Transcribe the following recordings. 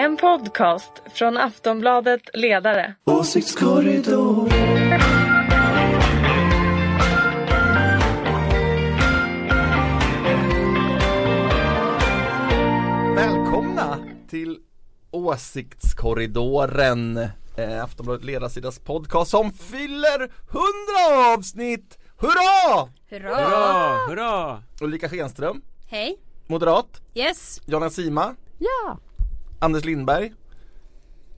En podcast från Aftonbladet Ledare. Åsiktskorridor. Välkomna till Åsiktskorridoren eh, Aftonbladet Ledarsidas podcast som fyller 100 avsnitt! Hurra! Hurra! Hurra, hurra! Ulrika Schenström, Hej! moderat, Yes! Jonna Sima, Ja! Anders Lindberg.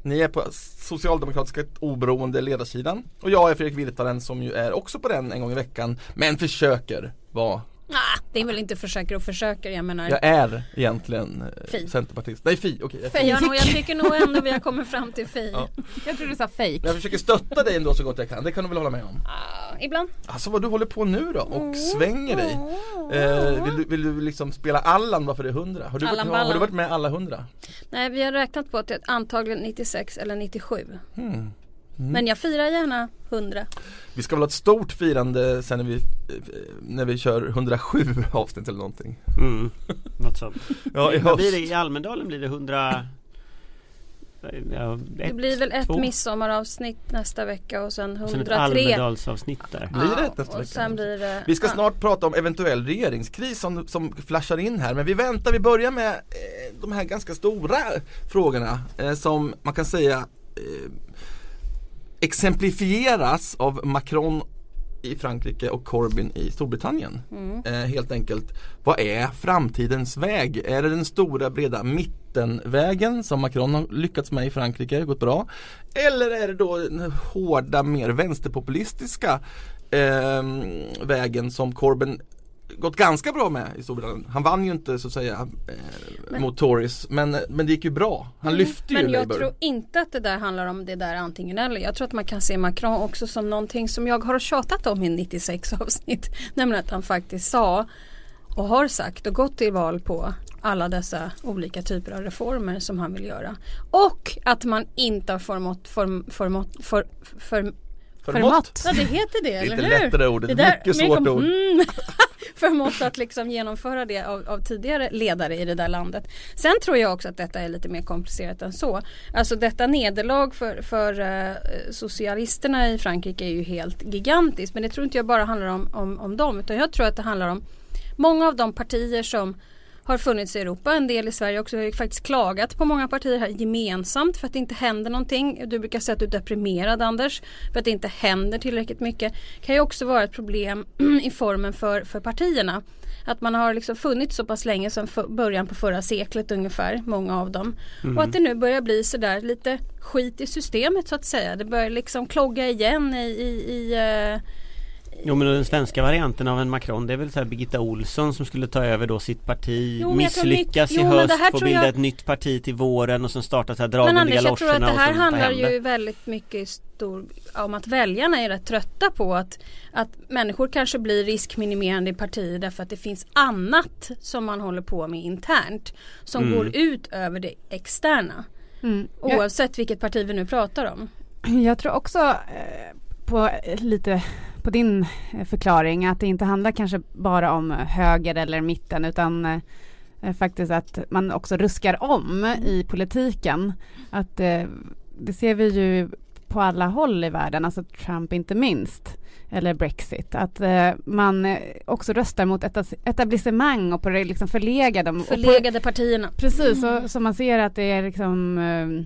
Ni är på Socialdemokratiska oberoende ledarsidan. Och jag är Fredrik Virtanen som ju är också på den en gång i veckan men försöker vara Ah, det är väl inte försöker och försöker, jag menar Jag är egentligen eh, Fi. Centerpartist, nej Fi, okej jag, jag, nog, jag tycker nog ändå vi har kommit fram till Fi. Ja. Jag tror du sa fake. jag försöker stötta dig ändå så gott jag kan, det kan du väl hålla med om? Ah, ibland. Alltså vad du håller på nu då och svänger dig eh, vill, du, vill du liksom spela Allan varför det är 100? Har du, varit, Allan har, har du varit med alla 100? Nej, vi har räknat på att det är antagligen 96 eller 97. Hmm. Men jag firar gärna 100. Vi ska väl ha ett stort firande sen när vi, när vi kör 107 avsnitt eller någonting Mm, något sånt. Ja i Vad blir det? höst I Almedalen blir det 100 ja, Det ett, blir väl ett två. midsommaravsnitt nästa vecka och sen Sen ett 103. Almedalsavsnitt där. Blir det ett nästa och vecka? sen blir det Vi ska ja. snart prata om eventuell regeringskris som, som flashar in här men vi väntar, vi börjar med eh, de här ganska stora frågorna eh, som man kan säga eh, exemplifieras av Macron i Frankrike och Corbyn i Storbritannien. Mm. Eh, helt enkelt, vad är framtidens väg? Är det den stora breda mittenvägen som Macron har lyckats med i Frankrike, gått bra? Eller är det då den hårda, mer vänsterpopulistiska eh, vägen som Corbyn gått ganska bra med i Storbritannien. Han vann ju inte så att säga eh, mot Tories men, men det gick ju bra. Han lyfte ju Mm. Men jag Labour. tror inte att det där handlar om det där antingen eller. Jag tror att man kan se Macron också som någonting som jag har tjatat om i 96 avsnitt. Nämligen att han faktiskt sa och har sagt och gått till val på alla dessa olika typer av reformer som han vill göra. Och att man inte har förmått, form, förmått, för, för, Förmått. Ja det heter det, eller Lite hur? lättare ordet, Det där- mycket men svårt kom- ord. Mm, förmått att liksom genomföra det av, av tidigare ledare i det där landet. Sen tror jag också att detta är lite mer komplicerat än så. Alltså detta nederlag för, för eh, socialisterna i Frankrike är ju helt gigantiskt. Men det tror inte jag bara handlar om, om, om dem. Utan jag tror att det handlar om många av de partier som har funnits i Europa, en del i Sverige också. Vi har ju faktiskt klagat på många partier här gemensamt för att det inte händer någonting. Du brukar säga att du är deprimerad Anders för att det inte händer tillräckligt mycket. kan ju också vara ett problem i formen för, för partierna. Att man har liksom funnits så pass länge sedan för, början på förra seklet ungefär, många av dem. Och att det nu börjar bli sådär lite skit i systemet så att säga. Det börjar liksom klogga igen i, i, i eh, Jo men den svenska varianten av en Macron det är väl så här Birgitta Olsson som skulle ta över då sitt parti Jo, Misslyckas mycket- i jo, höst, få bilda jag- ett nytt parti till våren och sen starta så här dra Men Anders jag tror att det här handlar ju väldigt mycket stor, om att väljarna är rätt trötta på att, att människor kanske blir riskminimerande i partier därför att det finns annat som man håller på med internt som Mm. går ut över det externa. Mm. Oavsett vilket parti vi nu pratar om. jag tror också eh, på lite på din eh, förklaring att det inte handlar kanske bara om höger eller mitten utan eh, faktiskt att man också ruskar om i politiken. Att eh, det ser vi ju på alla håll i världen, alltså Trump inte minst eller Brexit, att eh, man eh, också röstar mot etablissemang och på det liksom förlegade. och på- Förlegade partierna. Precis, så, så man ser att det är liksom eh,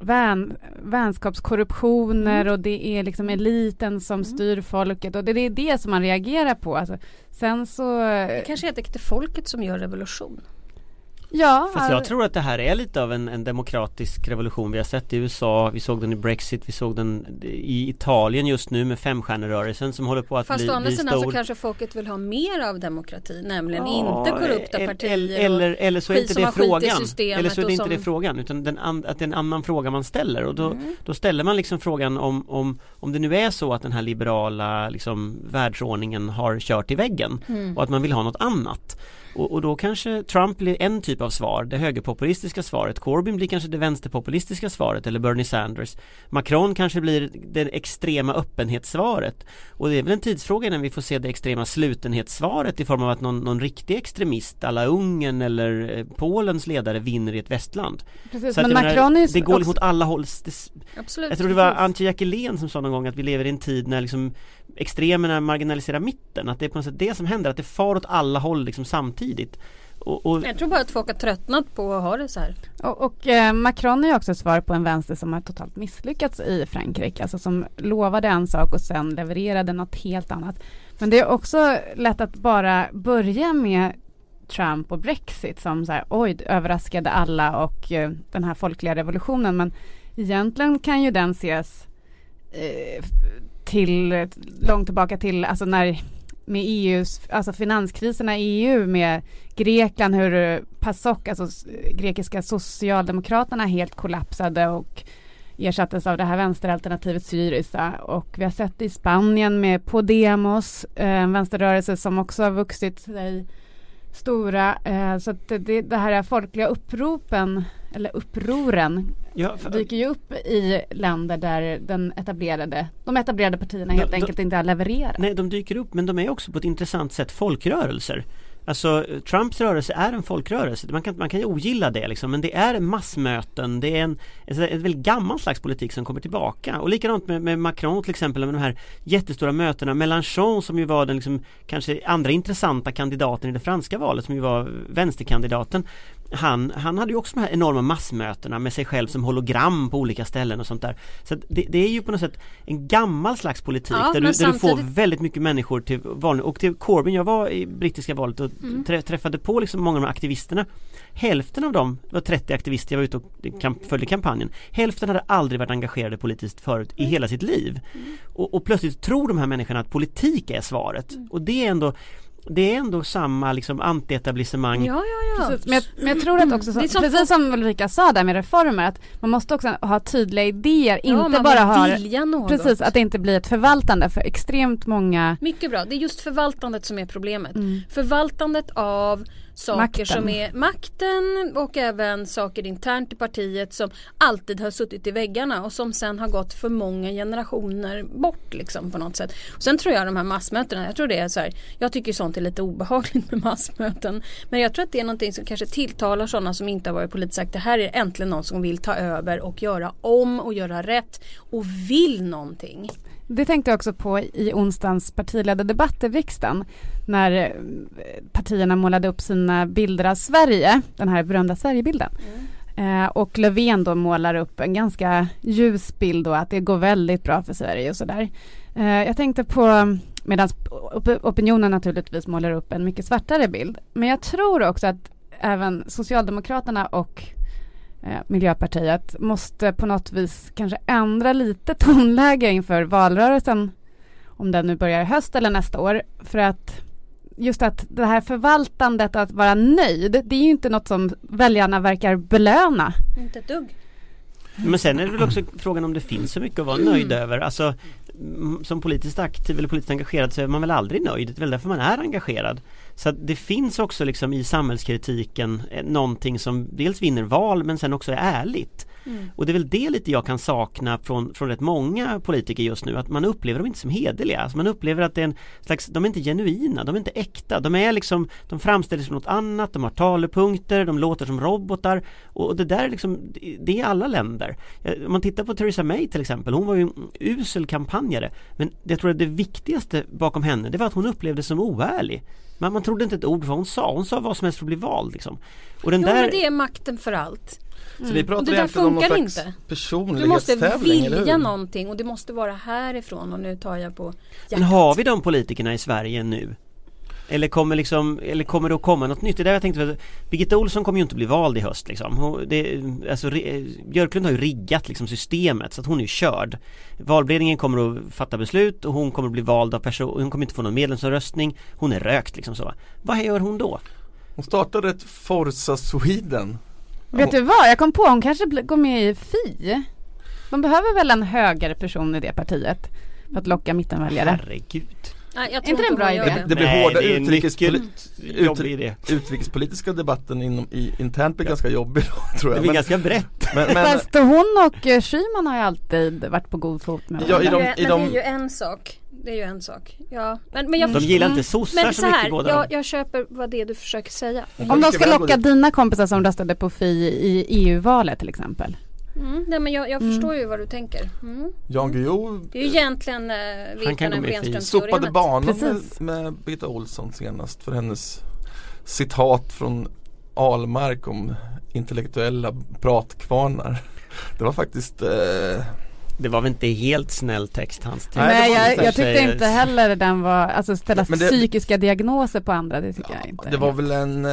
vän, vänskapskorruptioner Mm. och det är liksom eliten som styr folket och det, det är det som man reagerar på. Alltså, sen så... Det kanske helt enkelt är folket som gör revolution. Ja, Fast jag tror att det här är lite av en, en demokratisk revolution Vi har sett i USA, vi såg den i Brexit, vi såg den i Italien just nu med femstjärnerörelsen som håller på att Fast bli, å andra sidan stor så kanske folket vill ha mer av demokrati, nämligen Ja, inte korrupta el- partier. Eller, eller så är inte det frågan Eller så är det inte som- det frågan utan den an, att det är en annan fråga man ställer och då, Mm. då ställer man liksom frågan om, om, om det nu är så att den här liberala liksom, världsordningen har kört i väggen Mm. och att man vill ha något annat Och, och, då kanske Trump blir en typ av svar, det högerpopulistiska svaret. Corbyn blir kanske det vänsterpopulistiska svaret eller Bernie Sanders. Macron kanske blir det extrema öppenhetssvaret. Och det är väl en tidsfråga innan vi får se det extrema slutenhetssvaret i form av att någon, någon riktig extremist alla Ungern eller eh, Polens ledare vinner i ett västland. Precis, Så men jag Macron menar, är det går också- åt alla håll. Det, Absolut. jag tror det var. Antje Jackelén som sa någon gång att vi lever i en tid när liksom extremerna marginaliserar mitten. Att det är på något sätt det som händer, att det far åt alla håll liksom samtidigt. Och, och Jag tror bara att folk har tröttnat på att ha det så här. Och, och eh, Macron är ju också ett svar på en vänster som har totalt misslyckats i Frankrike. Alltså som lovade en sak och sen levererade något helt annat. Men det är också lätt att bara börja med Trump och Brexit som så här, oj, överraskade alla och eh, den här folkliga revolutionen. Men egentligen kan ju den ses eh, till, långt tillbaka till, alltså när med EUs, alltså finanskriserna i EU med Grekland, hur PASOK, alltså grekiska socialdemokraterna helt kollapsade och ersattes av det här vänsteralternativet Syriza. Och vi har sett det i Spanien med Podemos, eh, en vänsterrörelse som också har vuxit sig stora. Eh, så att det, det, här folkliga uppropen, eller upproren, ja, för, dyker ju upp i länder där den etablerade, de etablerade partierna helt De- de- enkelt inte har levererat. nej, de dyker upp men de är också på ett intressant sätt folkrörelser. Alltså Trumps rörelse är en folkrörelse. Man kan, man kan ju ogilla det liksom, men det är massmöten. Det är en, alltså, en, en väldigt gammal slags politik som kommer tillbaka. Och likadant med, med Macron till exempel med de här jättestora mötena. Mélenchon som ju var den liksom, kanske andra intressanta kandidaten i det franska valet som ju var vänsterkandidaten. Han, han hade ju också de här enorma massmötena med sig själv som hologram på olika ställen och sånt där. Så det, det är ju på något sätt en gammal slags politik Ja, där, du, men där du får samtidigt- väldigt mycket människor till val. Och till Corbyn, jag var i brittiska valet och Mm. trä, träffade på liksom många av de här aktivisterna. Hälften av dem, det var 30 aktivister, jag var ute och kamp, följde kampanjen. Hälften hade aldrig varit engagerade politiskt förut i hela sitt liv. Mm. Och, och plötsligt tror de här människorna att politik är svaret. Mm. Och det är ändå det är ändå samma liksom anti-etablissemang. Ja, ja, ja. Precis, men, jag, men jag tror att också, är som precis som Ulrika sa där med reformer, att man måste också ha tydliga idéer, ja, inte bara ha vilja något. Precis, att det inte blir ett förvaltande för extremt många Mycket bra. Det är just förvaltandet som är problemet. Mm. Förvaltandet av saker Makten. som är makten och även saker internt i partiet som alltid har suttit i väggarna och som sen har gått för många generationer bort liksom på något sätt. Och sen tror jag de här massmötena, jag tror det är så här, jag tycker sånt är lite obehagligt med massmöten. Men jag tror att det är någonting som kanske tilltalar sådana som inte har varit politiskt det här är äntligen någon som vill ta över och göra om och göra rätt och vill någonting. Det tänkte jag också på i onsdagens partiledardebatt i riksdagen när eh, partierna målade upp sina bilder av Sverige, den här berömda Sverigebilden. Eh, och Löfven då målar upp en ganska ljus bild då att det går väldigt bra för Sverige och sådär. Eh, jag tänkte på, medan op opinionen naturligtvis målar upp en mycket svartare bild. Men jag tror också att även Socialdemokraterna och eh, Miljöpartiet måste på något vis kanske ändra lite tonläge inför valrörelsen om den nu börjar i höst eller nästa år för att just att det här förvaltandet att vara nöjd det är ju inte något som väljarna verkar belöna. Inte ett dugg. Men sen är det väl också frågan om det finns så mycket att vara nöjd över. Alltså mm, som politiskt aktiv eller politiskt engagerad så är man väl aldrig nöjd. Det är väl därför man är engagerad. Så att det finns också liksom i samhällskritiken eh, någonting som dels vinner val men sen också är ärligt. Mm. Och det är väl det lite jag kan sakna från, från rätt många politiker just nu. Att man upplever dem inte som hederliga. Alltså man upplever att det är en slags, de är inte genuina, de är inte äkta. De är liksom, de framställer sig som något annat, de har talepunkter, de låter som robotar. Och det där är liksom, det är alla länder. Om man tittar på Theresa May till exempel, hon var ju en usel kampanjare. Men jag tror att det viktigaste bakom henne, det var att hon upplevdes som oärlig. Men man trodde inte ett ord vad hon sa. Hon sa vad som helst för att bli vald liksom. Och den Jo där... men det är makten för allt. Så vi Och pratar det där egentligen om någon funkar slags inte. personlighetstävling, Du måste vilja någonting och det måste vara härifrån och nu tar jag på hjärtat. Men har vi de politikerna i Sverige nu? Eller kommer, liksom, eller kommer det att komma något nytt? Det är där jag tänkte, Birgitta Olsson kommer ju inte bli vald i höst liksom. Det, alltså, Björklund har ju riggat liksom, systemet så att hon är ju körd. Valberedningen kommer att fatta beslut och hon kommer att bli vald av person, hon kommer inte få någon medlemsomröstning. Hon är rökt liksom så. Vad gör hon då? Hon startade ett Forza Sweden. Vet du vad, jag kom på hon kanske går med i Fi. De behöver väl en högre person i det partiet för att locka mittenväljare. Herregud. Nej, jag tror inte det en bra idé? Det, det blir Nej, hårda det utrikespoli- mycket idé. utrikespolitiska debatten inom, i, internt blir ganska jobbig då, tror Det jag. blir Men, ganska brett. men, men, Fast hon och eh, Schyman har ju alltid varit på god fot med Ja, varandra. de- men, de- men det är ju en sak. Det är ju en sak. Ja. Men, men jag De gillar inte sossar Men så så mycket här, båda jag, jag köper vad det är du försöker säga. Om de Ska locka dina kompisar som röstade på Fi i EU-valet till exempel. Mm, nej men jag, jag förstår ju vad du tänker. Mm. Jan Guillou Det är ju egentligen eh, Han kan gå med i sopade banan med, med Birgitta Olsson senast för hennes citat från Almark om intellektuella pratkvarnar. Det var faktiskt eh, Det var väl inte helt snäll text hans text. Nej, jag, jag tyckte inte heller den var, alltså ställa det- psykiska diagnoser på andra, det tycker jag inte. Det var väl en eh,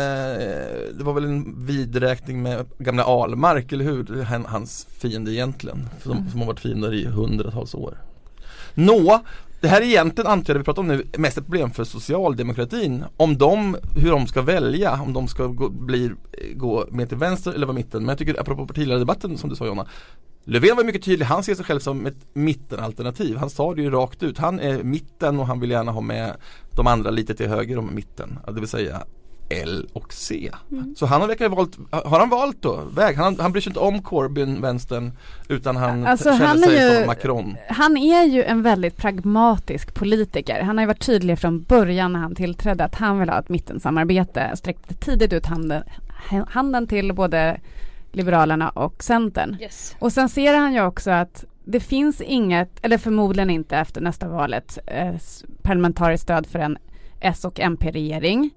Det var väl en vidräkning med gamla Almark, eller hur? Han, hans fiende egentligen Som, som har varit fiender i hundratals år Nå, det här är egentligen antar jag det vi pratar om nu mest ett problem för socialdemokratin Om de, hur de ska välja, om de ska gå, bli, gå mer till vänster eller vara mitten Men jag tycker apropå partiledardebatten som du sa Jonna Löfven var mycket tydlig, han ser sig själv som ett mittenalternativ. Han sa det ju rakt ut, han är mitten och han vill gärna ha med de andra lite till höger om mitten. Det vill säga L och C. Så han har verkligen valt, har han valt då väg? Han, han bryr sig inte om Corbyn, vänstern, utan han Alltså, känner han sig ju- som Macron. Han är ju en väldigt pragmatisk politiker. Han har ju varit tydlig från början när han tillträdde att han vill ha ett mittensamarbete. Sträckte tidigt ut handen, handen till både Liberalerna och Centern. Yes. Och sen ser han ju också att det finns inget, eller förmodligen inte efter nästa valet, eh, parlamentariskt stöd för en S och MP-regering.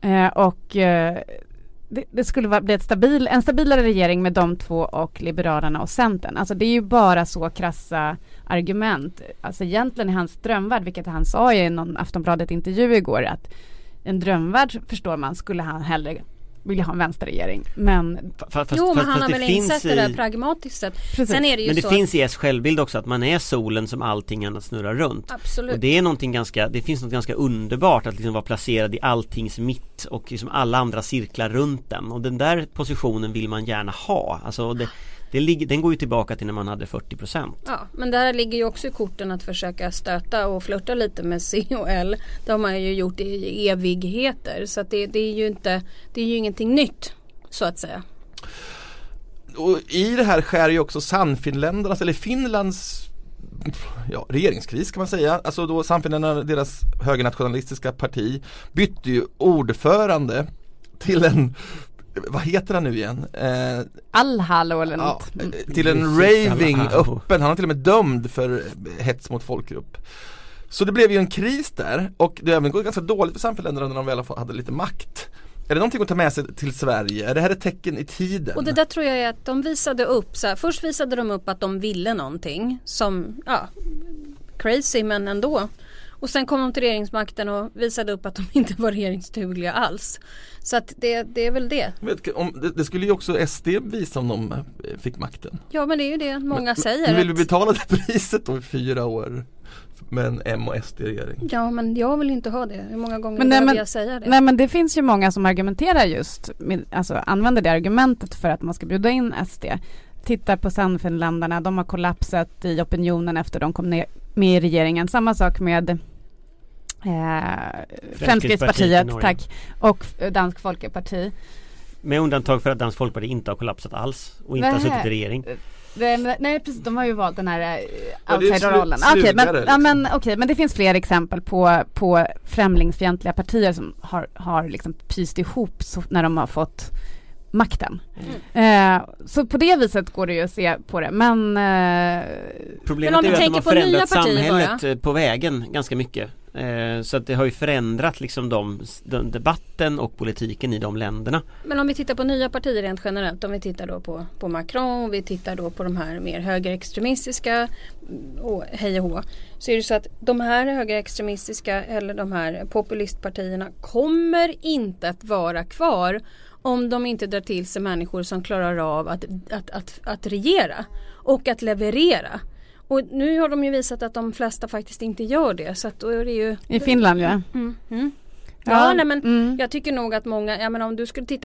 Eh, och eh, det, det skulle vara, bli stabil, en stabilare regering med de två och Liberalerna och Centern. Alltså det är ju bara så krassa argument. Alltså egentligen i hans drömvärld, vilket han sa i någon Aftonbladet-intervju igår, att en drömvärld förstår man skulle han hellre vilja ha en vänsterregering. Men Fa- Fast, jo men fast, han fast har det väl finns insett det där i, pragmatiskt sett. precis. Sen är det ju Men det så. finns i S självbild också att man är solen som allting annat snurrar runt. Absolut. Och det är någonting ganska, det finns något ganska underbart att liksom vara placerad i alltings mitt och liksom alla andra cirklar runt den. Och den där positionen vill man gärna ha. Alltså det, det ligger, den går ju tillbaka till när man hade 40% Ja, men där ligger ju också i korten att försöka stöta och flirta lite med C och L. Det har man ju gjort i evigheter. Så att det, det är ju inte, det är ju ingenting nytt så att säga. Och i det här skär ju också Sannfinländarnas, eller Finlands ja, regeringskris kan man säga. Alltså då Sannfinländarna, deras högernationalistiska parti bytte ju ordförande till en vad heter han nu igen? Eh, Alhalo eller ja, något. Mm. till en raving öppen, han är till och med dömd för hets mot folkgrupp. Så det blev ju en kris där och det har även gått ganska dåligt för Sannfinländarna när de väl hade lite makt. Är det någonting att ta med sig till Sverige? Är det här ett tecken i tiden? Och det där tror jag är att de visade upp så här, Först visade de upp att de ville någonting som, ja, crazy men ändå. Och sen kom de till regeringsmakten och visade upp att de inte var regeringsdugliga alls. Så att det, det är väl det. Vet, om, det, det skulle ju också SD visa om de eh, fick makten. Ja men det är ju det många säger. Men vill vi betala det priset då i fyra år med en M och SD-regering? Ja men jag vill inte ha det. Hur många gånger Men nej, men- jag säga det? Nej men det finns ju många som argumenterar just, med, alltså använder det argumentet för att man ska bjuda in SD. Titta på Sannfinländarna, de har kollapsat i opinionen efter de kom ner med i regeringen. Samma sak med eh, Fremskrittspartiet tack, och eh, Dansk Folkeparti. Med undantag för att Dansk Folkparti inte har kollapsat alls och inte har Nej. suttit i regering. Det, nej precis, de har ju valt den här eh, outsiderrollen. slu- Okej men, slugare, ja, liksom. men, okej, men det finns fler exempel på, på främlingsfientliga partier som har, har liksom pyst ihop så, när de har fått makten. Eh, så på det viset går det ju att se på det men eh, Problemet Men om är att de har tänker på nya förändrat partier samhället eh, på vägen ganska mycket. Eh, Så att det har ju förändrat liksom de, den debatten och politiken i de länderna. Men om vi tittar på nya partier rent generellt. Om vi tittar då på, på Macron. Vi tittar då på de här mer högerextremistiska mm, och hej och hå. Så är det så att de här högerextremistiska eller de här populistpartierna kommer inte att vara kvar om de inte drar till sig människor som klarar av att, att, att, att regera och att leverera. Och nu har de ju visat att de flesta faktiskt inte gör det. Så att då är det ju... i Finland ja. Mm, mm. Ja, nej men mm. jag tycker nog att många, ja men om du skulle titta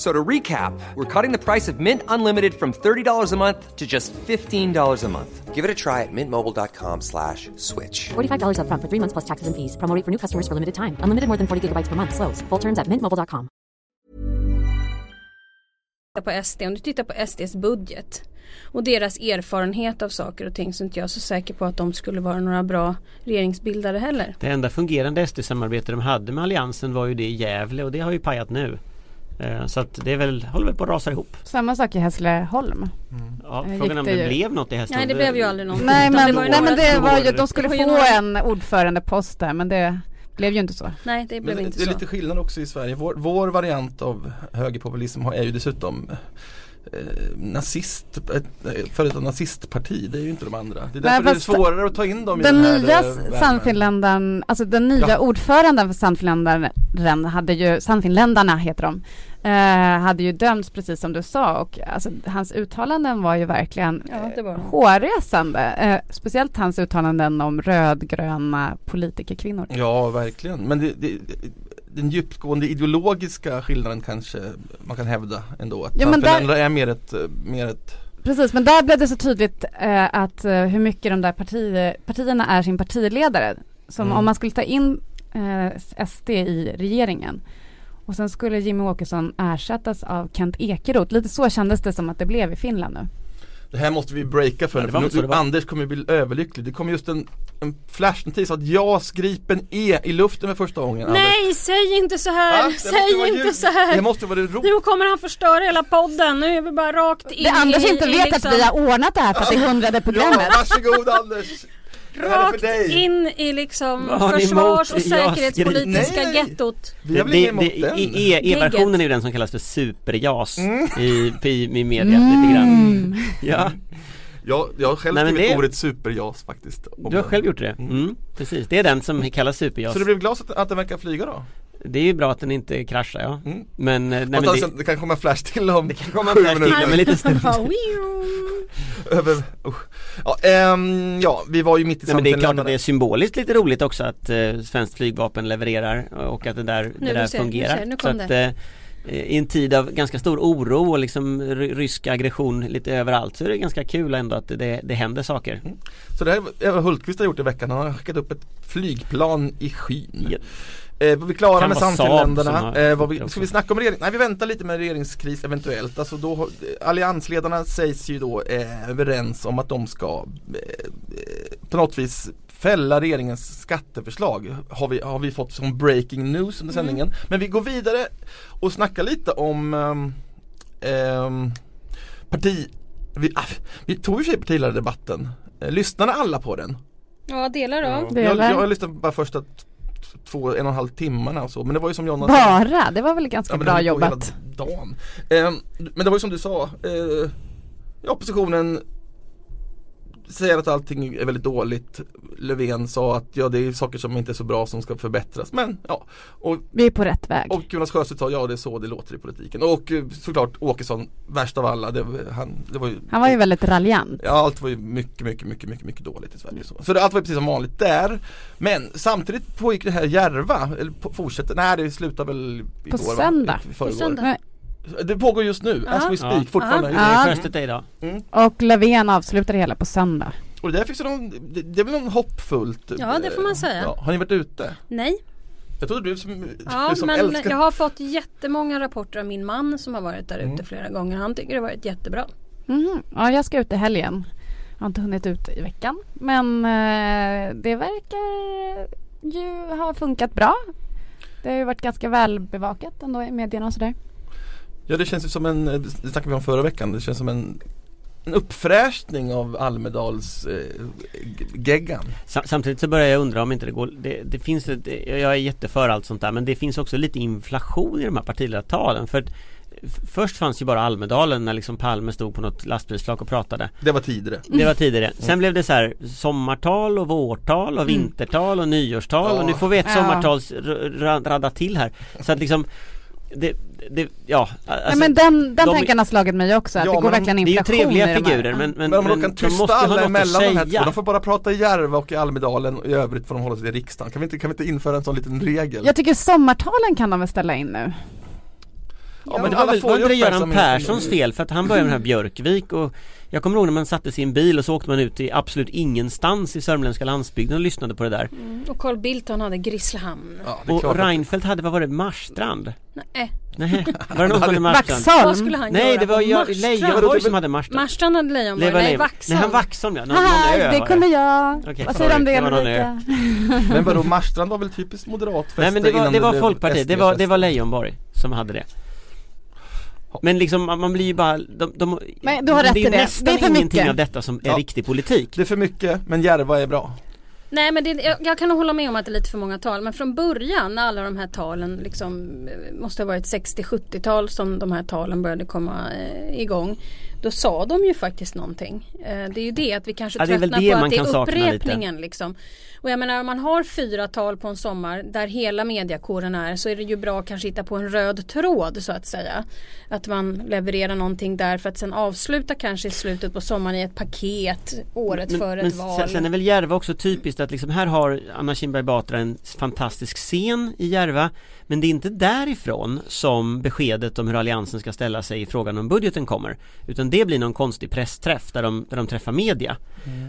So to recap, we're cutting the price of Mint Unlimited from $30 a month to just $15 a month. Give it a try at mintmobile.com slash switch. $45 upfront for three months plus taxes and fees. Promo for new customers for limited time. Unlimited more than 40 gigabytes per month. Slows. Full terms at mintmobile.com. på SD, om du tittar på SDs budget och deras erfarenhet av saker och ting så inte jag så säker på att de skulle vara några bra regeringsbildare heller. Det enda fungerande SD-samarbete de hade med Alliansen var ju det i Gävle och det har ju pajat nu. Eh, Så att det är väl, håller väl på att rasa ihop. Samma sak i Hässleholm. Ja, Eh, frågan är om det ju- blev något i Hässleholm. Nej det blev ju aldrig någonting. Nej men, det nej, men det var ju, de skulle få en ordförandepost där men det blev ju inte så. Nej det blev Men det, inte det är så. lite skillnad också i Sverige. Vår, vår variant av högerpopulism har- är ju dessutom eh, nazist, ett före detta nazistparti. Det är ju inte de andra. Det är därför det är svårare att ta in dem i Den den här nya eh. Sannfinländaren, alltså den nya Ja. ordföranden för Sannfinländaren hade ju, Sannfinländarna heter de, eh, hade ju dömts precis som du sa och alltså, hans uttalanden var ju verkligen Ja, var de. hårresande. Eh, speciellt hans uttalanden om rödgröna politikerkvinnor. Ja, verkligen. Men det, det, den djupgående ideologiska skillnaden kanske man kan hävda ändå. Att Ja, men där- är mer ett, eh, mer ett Precis, men där blev det så tydligt eh, att eh, hur mycket de där parti, partierna är sin partiledare. Som Mm. om man skulle ta in eh, SD i regeringen och sen skulle Jimmy Åkesson ersättas av Kent Ekeroth. Lite så kändes det som att det blev i Finland nu. Det här måste vi breaka för, Ja, det för var nu, det. Anders kommer bli överlycklig. Det kom just en, en flashnotis att JAS Gripen är i luften för första gången. Anders. Nej säg inte så här, måste säg inte ljud. så här. Det måste vara det ro- Nu kommer han förstöra hela podden, nu är vi bara rakt in Det Anders i, inte i vet liksom, att vi har ordnat det här för att det är hundrade Ja, programmet. varsågod Anders! Det Rakt dig! in i liksom försvars och säkerhetspolitiska Nej, nej. gettot. Vi har väl inget emot det, E- E-versionen Gigget. är ju den som kallas för super-JAS Mm. i, i, i media lite grann. Mm. Ja, Jag, jag har själv Nej, skrivit det- ordet super-JAS faktiskt. du har själv gjort det? Mm, precis, det är den som kallas super-JAS. Så du blev glad att, att den verkar flyga då? Det är ju bra att den inte kraschar ja. Mm. Men, eh, nej, men det, det, kan komma en flash till om det kan komma flash till om en liten stund. Över, usch. ja, ehm, ja, vi var ju mitt i Nej men det är klart att det är symboliskt lite roligt också att eh, svenskt flygvapen levererar och att det där, Nu det där ser, nu fungerar. ser, nu Så kom att, eh, i en tid av ganska stor oro och liksom ry- rysk aggression lite överallt så är det ganska kul ändå att det, det händer saker. Så det här är vad Hultqvist har gjort i veckan. Han har skickat upp ett flygplan i skyn. Ja. Eh, var vi klara Kan med Sannfinländarna? Eh, vad vi, ska vi snacka om regering? Nej vi väntar lite med regeringskris eventuellt. Alltså då, har- eh, alliansledarna sägs ju då eh, överens om att de ska eh, eh, på något vis fälla regeringens skatteförslag har vi, har vi fått som breaking news under sändningen. Men vi går vidare och snackar lite om ehm, parti vi, ah, vi tog ju sig partiledardebatten. Eh, lyssnade alla på den? Ja delar av. Jag, Delar. jag lyssnade bara första två, en och en halv timmarna och så men det var ju som Jonna Bara, det var väl ganska men bra det jobbat. hela dagen. Ehm, men det var ju som du sa, eh, oppositionen säger att allting är väldigt dåligt. Löfven sa att ja det är saker som inte är så bra som ska förbättras. Men ja, och, Vi är på rätt väg. och Jonas Sjöstedt sa ja det är så det låter i politiken. Och eh, såklart Åkesson, värst av alla. Det, han, det var ju, Han var ju väldigt raljant. Ja allt var ju mycket, mycket, mycket, mycket, mycket dåligt i Sverige. Så, så det, allt var ju precis som vanligt där. Men samtidigt pågick det här Järva, eller på, fortsätter, nej det slutar väl igår, va? söndag. I förrgår. På söndag. Det pågår just nu, as we speak, Ja. fortfarande. Det Just Ja. är. Sjöstedt är idag. Och Löfven avslutade hela på söndag. Och det där finns det, någon, det, det är väl någon hoppfullt Ja, det får man säga. Ja, har ni varit ute? Nej, Jag trodde du som, ja, du som men älskar jag har fått jättemånga rapporter av min man som har varit där ute Mm. flera gånger. Han tycker det har varit jättebra. Mhm. Ja, jag ska ut i helgen. Jag har inte hunnit ut i veckan. Men eh, det verkar ju ha funkat bra. Det har ju varit ganska välbevakat ändå i medierna och sådär. Ja det känns ju som en, det snackade vi om förra veckan, det känns som en en uppfräschning av Almedals eh, Samtidigt så börjar jag undra om inte det går det, det finns ett, Jag är jätteför allt sånt där men det finns också lite inflation i de här partiledartalen för att Först fanns ju bara Almedalen när liksom Palme stod på något lastbilsflak och pratade Det var tidigare. Det var tidigare. Sen blev det så här sommartal och vårtal och vintertal och nyårstal Ja. och nu får vi ett sommartal radda till här. Så att liksom det, det, ja, alltså, Nej, men den, den de- tanken har slagit mig också, att Ja, det går verkligen det är ju inflation trevliga de figurer men, men, Men om de kan de tysta måste ha alla emellan de här två, de får bara prata i Järva och i Almedalen och i övrigt får de hålla sig i riksdagen. Kan vi inte, kan vi inte införa en sån liten regel? Jag tycker sommartalen kan de väl ställa in nu? Ja, men det var alla väl får var det Göran. Perssons fel för att han började med den här Björkvik och Jag kommer ihåg när man satte en bil och så åkte man ut i absolut ingenstans i sörmländska landsbygden och lyssnade på det där Mm. Och Carl Bildt han hade Grisslehamn. Ja, Och Reinfeldt hade, vad var det, Marstrand? Nej, Nej, var det någon som hade Marstrand? vad Vaxholm? skulle han Nej göra det var Marstrand? Leijonborg som hade Marstrand Marstrand hade Leijonborg, Det var nej Vaxholm. Nej han Vaxholm ja, någon, någon Haha, ö det kunde jag. Okej, Vad säger du om det någon Ulrika? Men vadå Marstrand var väl typiskt moderat Nej men det var, det var Folkpartiet, det var, det var Leijonborg som hade det Men liksom man blir ju bara, de, de, Men du har rätt det är det. nästan Det är för ingenting mycket. av detta som är Ja. riktig politik Det är för mycket, men Järva är bra. Nej men det, jag, jag kan hålla med om att det är lite för många tal men från början när alla de här talen liksom eh, måste ha varit 60-70-tal som de här talen började komma eh, igång. Då sa de ju faktiskt någonting. Eh, det är ju det att vi kanske Ja, tröttnar det på att det är upprepningen liksom. Och jag menar om man har fyra tal på en sommar där hela mediakåren är så är det ju bra att kanske hitta på en röd tråd så att säga. Att man levererar någonting där för att sen avsluta kanske i slutet på sommaren i ett paket året före ett val. Sen, sen är väl Järva också typiskt att liksom här har Anna Kinberg Batra en fantastisk scen i Järva Men det är inte därifrån som beskedet om hur Alliansen ska ställa sig i frågan om budgeten kommer Utan det blir någon konstig pressträff där de, där de träffar media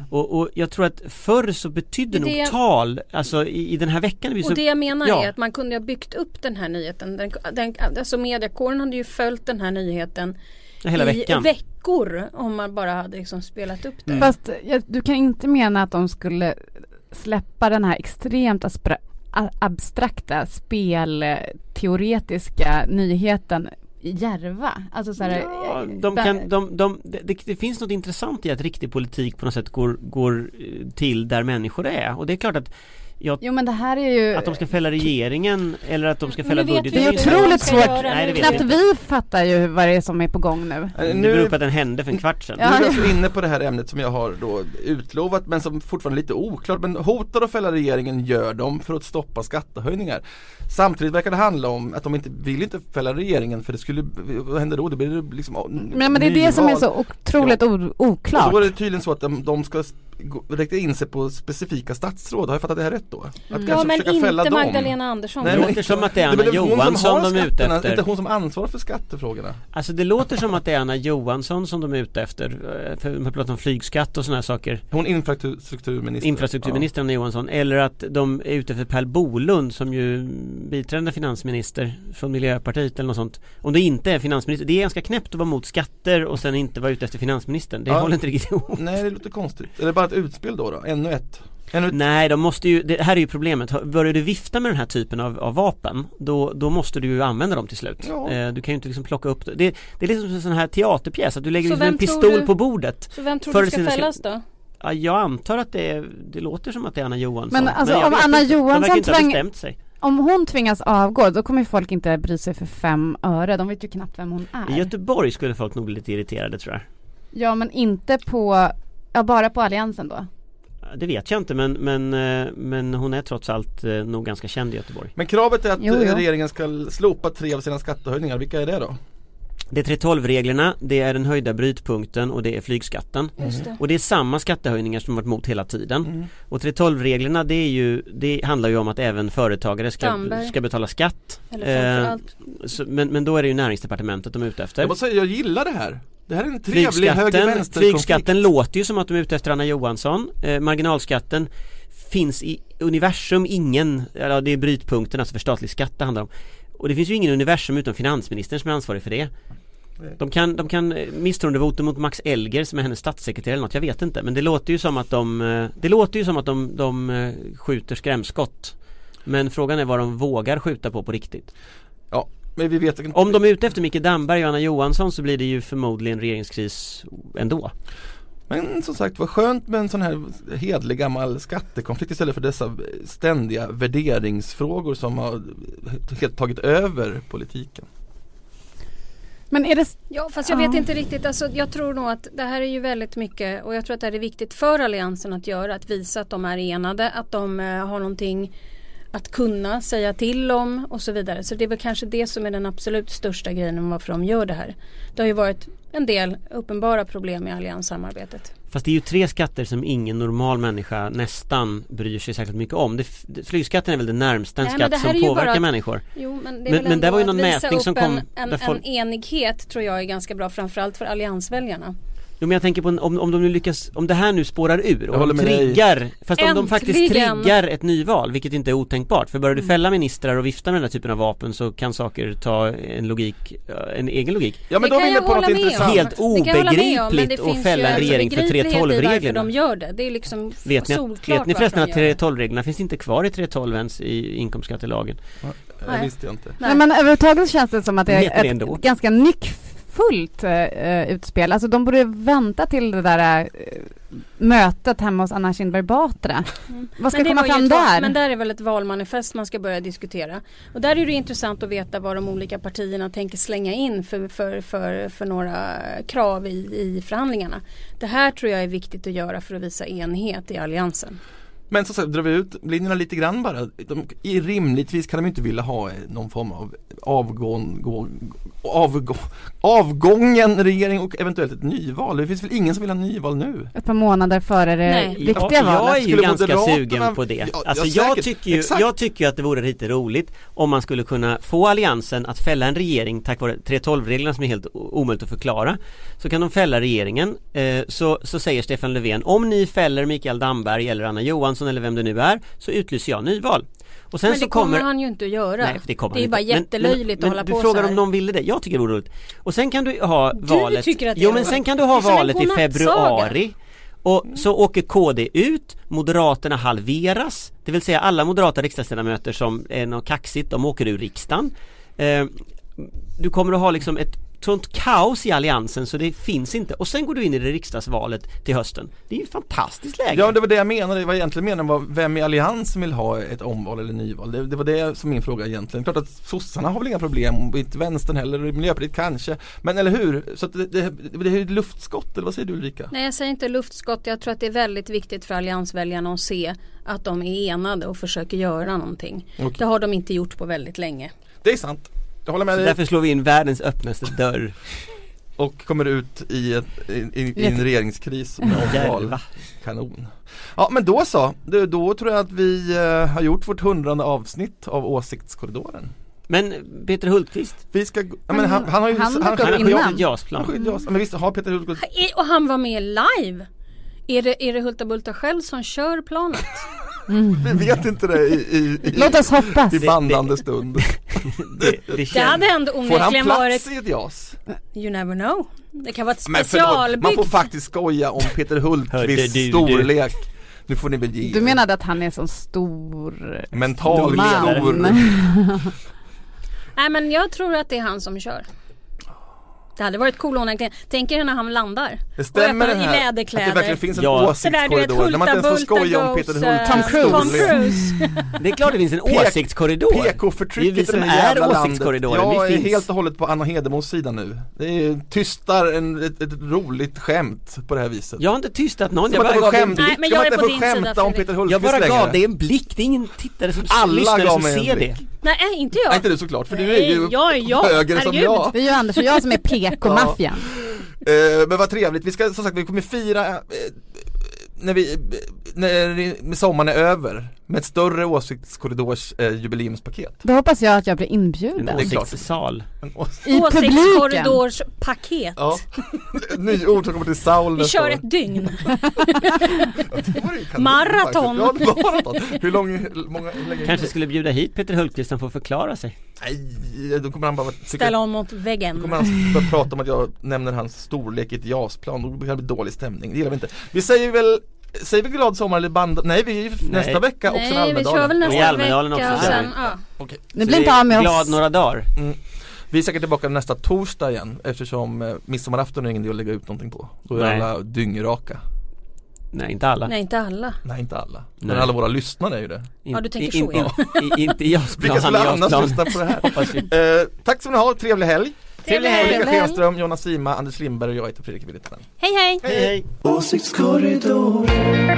och, och jag tror att förr så betydde Det- nog tal, alltså i, i den här veckan vi så, Och det jag menar ja. är att man kunde ha byggt upp den här nyheten. Den, den, alltså mediakåren hade ju följt den här nyheten hela i veckan veckor om man bara hade liksom spelat upp det. Fast jag, du kan inte mena att de skulle släppa den här extremt abstrakta spelteoretiska nyheten Järva. Alltså så här, Ja, eh, de kan, de, de, det, det finns något intressant i att riktig politik på något sätt går, går eh, till där människor är och det är klart att jag Jo men det här är ju Att de ska fälla regeringen eller att de ska fälla budgeten Det är otroligt svårt. Nej, det vet Knappt inte. vi fattar ju vad det är som är på gång nu. Eh, Det Nu, beror på att den hände för en kvart sedan nu är vi alltså inne på det här ämnet som jag har då utlovat men som fortfarande är lite oklart. Men hotar att fälla regeringen gör de för att stoppa skattehöjningar. Samtidigt verkar det handla om att de inte vill inte fälla regeringen för det skulle, vad händer då? Det blir liksom Men, men det är det som är så otroligt o- Och då oklart. är det tydligen så att de, de ska rikta in sig på specifika statsråd. Har jag fattat det här rätt då? Att Ja kanske men försöka fälla inte dem. Magdalena Andersson. Nej, Det låter som att det är Det Anna som Johansson har de är ute efter inte hon som ansvarar för skattefrågorna. Alltså det låter som att det är Anna Johansson som de är ute efter eh, För de har pratat om flygskatt och sådana här saker Hon är infrastrukturminister. Infrastrukturminister Anna Johansson Eller att de är ute efter Per Bolund som ju biträdande finansminister från Miljöpartiet eller något sånt Om det inte är finansminister Det är ganska knäppt att vara mot skatter och sen inte vara ute efter finansministern Det Ja. håller inte riktigt ihop Nej det låter konstigt. Är det bara ett utspel då? då? Ännu ett? Ännu ett? Nej, de måste ju, det här är ju problemet. Börjar du vifta med den här typen av, av vapen då, då måste du ju använda dem till slut. Ja. Eh, du kan ju inte liksom plocka upp det. Det, det är liksom en sån här teaterpjäs, att du lägger liksom en pistol du- på bordet. Så vem tror du ska fällas då? Ja, jag antar att det, är, det låter som att det är Anna Johansson. Men alltså, jag om Anna inte. Johansson inte bestämt sig. Om hon tvingas avgå då kommer folk inte bry sig för fem öre. De vet ju knappt vem hon I är. Göteborg skulle folk nog bli lite irriterade tror jag. Ja men inte på, ja bara på alliansen då. Det vet jag inte men, men, eh, men hon är trots allt eh, nog ganska känd i Göteborg. Men kravet är att Jo, eh, jo. regeringen ska slopa tre av sina skattehöjningar. Vilka är det då? Det är 3.12-reglerna, det är den höjda brytpunkten och det är flygskatten. Just det. Och det är samma skattehöjningar som varit mot hela tiden. Och 3.12-reglerna det är ju, det handlar ju om att även företagare ska, Damberg. ska betala skatt. Eller Eh, så, men, men då är det ju näringsdepartementet de är ute efter. Jag måste säga, jag gillar det här. Det här är en trevlig Flygskatten, flygskatten låter ju som att de är ute efter Anna Johansson. Eh, marginalskatten finns i universum ingen, ja det är brytpunkten alltså för statlig skatt det handlar om. Och det finns ju ingen universum utom finansministern som är ansvarig för det. De kan, de kan eh, misstroendevotum mot Max Elger som är hennes statssekreterare eller något, jag vet inte. Men det låter ju som att de, eh, det låter ju som att de, de eh, skjuter skrämskott. Men frågan är vad de vågar skjuta på på riktigt. Ja, men vi vet inte. Om de är ute efter Micke Damberg och Anna Johansson så blir det ju förmodligen regeringskris ändå. Men som sagt vad skönt med en sån här hedlig gammal skattekonflikt istället för dessa ständiga värderingsfrågor som har helt tagit över politiken. Men är det, Ja fast jag Ja. vet inte riktigt. Alltså, jag tror nog att det här är ju väldigt mycket och jag tror att det här är viktigt för Alliansen att göra. Att visa att de är enade, att de eh, har någonting att kunna säga till om och så vidare. Så det är väl kanske det som är den absolut största grejen om varför de gör det här. Det har ju varit en del uppenbara problem i allianssamarbetet. Fast det är ju tre skatter som ingen normal människa nästan bryr sig särskilt mycket om. Det, flygskatten är väl det närmsta en Nej, skatt som påverkar att- människor. Jo, men det, Men- men där var ju någon mätning som en, kom en, där folk- en enighet tror jag är ganska bra framförallt för alliansväljarna. Jo men jag tänker på en, om, om de nu lyckas, om det här nu spårar ur och de med dig. triggar, fast om de faktiskt Äntligen! triggar ett nyval, vilket inte är otänkbart. För Mm. börjar du fälla ministrar och vifta med den här typen av vapen så kan saker ta en logik, en egen logik. Ja men Det då är inne på något intressant. Helt Det med om, det obegripligt att fälla en regering för begriplighet i varför 3.12-reglerna. de gör det. Det är liksom Vet ni, solklart vet ni förresten att varför de gör det. 3.12-reglerna finns inte kvar i 3.12 ens i inkomstskattelagen? Det Nej. visste jag inte. Nej. men överhuvudtaget känns det som att det De det är ett ganska nyckfullt eh, utspel. Alltså de borde vänta till det där eh, mötet hemma hos Anna Kinberg Batra. Vad ska komma fram ett där? Men där är väl ett valmanifest man ska börja diskutera. Och där är det intressant att veta vad de olika partierna tänker slänga in för, för, för, för några krav i, i förhandlingarna. Det här tror jag är viktigt att göra för att visa enighet i alliansen. Men så, drar vi ut linjerna lite grann bara. De, i, rimligtvis kan de inte vilja ha eh, någon form av avgång, gå, avgå, avgången regering och eventuellt ett nyval. Det finns väl ingen som vill ha nyval nu? Ett par månader före det Nej. viktiga jag, valet. jag är ju Skulle ganska Moderaterna- sugen på det. Ja, alltså ja, jag tycker ju, Exakt. jag tycker ju att det vore lite roligt om man skulle kunna få alliansen att fälla en regering tack vare 3.12-reglerna som är helt omöjligt att förklara. Så kan de fälla regeringen, eh, så, så säger Stefan Löfven om ni fäller Mikael Damberg eller Anna Johansson eller vem det nu är så utlyser jag nyval. Och sen Men så det kommer kommer han ju inte att göra. Nej, det kommer det är bara inte. Men- jättelöjligt men, att hålla men på Du frågar så här. om de ville det, jag tycker det vore roligt. Och sen kan du ha Du valet tycker att det Jo men sen kan du ha valet i februari och så åker KD ut, Moderaterna halveras, det vill säga alla moderata riksdagsledamöter som är något kaxigt, de åker ur riksdagen. Eh, du kommer att ha liksom ett sånt kaos i alliansen så det finns inte och sen går du in i det riksdagsvalet till hösten. Det är ju ett fantastiskt läge. Ja det var det jag menade, det var egentligen menade var vem i alliansen vill ha ett omval eller nyval? Det, det var det som min fråga egentligen. Klart att sossarna har väl inga problem, inte vänstern heller, Miljöpartiet kanske. Men eller hur? Så att det, det, det är ju ett luftskott, eller vad säger du Ulrika? Nej jag säger inte luftskott, jag tror att det är väldigt viktigt för alliansväljarna att se att de är enade och försöker göra någonting. Okej. Det har de inte gjort på väldigt länge. Det är sant. Jag håller med Så dig. därför slår vi in världens öppnaste dörr. Och kommer ut i, ett, i, i, i en regeringskris med omval. Kanon. Ja men då så, då, då tror jag att vi eh, har gjort vårt hundrade avsnitt av Åsiktskorridoren. Men Peter Hultqvist, Vi ska, gå- ja, men han, han har ju Han dök han, upp han innan. JAS-plan. Skjuter JAS. Men visst har Peter Hultqvist Och han var med live! Är det, är det Hulta Bulta själv som kör planet? Vi vet inte det i, i, i, Låt oss hoppas. i bandande stund. Det, det Det känns- hade ändå Får han onekligen plats varit i ett JAS? You never know. Det kan vara ett förlåt, man specialbyggt. får faktiskt skoja om Peter Hultqvists du, du. storlek. Nu får ni väl ge Du menade att han är så stor mental man. stor? Nej men jag tror att det är han som kör. Det hade varit cool onekligen. Tänk er när han landar. Det stämmer Och den i här, att läderkläder. det verkligen finns en Ja. Sådär du vet åsiktskorridor där man inte ens får Hulta skoja om Peter goes, eh, Tom Cruise. Tom. Cruise. Det är klart det finns en åsiktskorridor. Det är ju vi PK-förtrycket i som den här jävla är landet. åsiktskorridoren. Jag Vi är helt och hållet på Anna Hedemos sida nu. Det är, tystar en, ett, ett roligt skämt på det här viset. Jag har inte tystat någon, Ska jag man bara inte få gav dig en skämt, blick. Nej, men jag är på din sida, skämta om. Peter Jag Hultqvist bara gav dig en blick, det är ingen tittare som Alla lyssnare gav som ser blick. det. Nej inte jag. Nej inte du såklart, för du är ju jag är jag. högre som jag. Det är ju Anders och jag som är Ekomaffian. Ja. Eh, men vad trevligt, vi ska som sagt, vi kommer fira eh, när vi, eh, när sommaren är över med ett större åsiktskorridors eh, jubileumspaket. Då hoppas jag att jag blir En inbjuden. Det är klart. åsiktssal. En ås- I publiken. Åsiktskorridorspaket. ja, nyord som kommer till Saul Vi kör år. ett dygn. Maraton. faktiskt. Ja, maraton. Hur lång, många, hur länge Kanske skulle bjuda hit Peter Hultqvist som får förklara sig. Nej, då kommer han bara tycka Ställa om mot Då väggen. kommer han börja prata om att jag nämner hans storlek i ett JAS-plan, då blir det bli dålig stämning, det gillar vi inte. Vi säger väl, säger vi glad sommar eller band, nej vi är ju nästa vecka också Nej vi kör väl Och nästa Almedalen vecka också och sen, vi. ja. Okej. Ni blir inte av med Glad oss. några dagar. Vi är säkert tillbaka nästa torsdag igen eftersom eh, midsommarafton är ingen idé att lägga ut någonting på. Då är Nej. alla dyngraka. Nej inte alla. Nej inte alla. Nej inte alla, men Nej. alla våra lyssnare är ju det. Ja, du tänker In- så, in- ja. i- Inte JAS-plan, Vilka skulle annars lyssna på det här? Hoppas vi. Eh, tack ska ni ha, trevlig helg! Trevlig helg. Ulrika Schenström, Jonas Sima, Anders Lindberg och jag heter Fredrik Virtanen. Hej hej! Hej hej! Åsiktskorridoren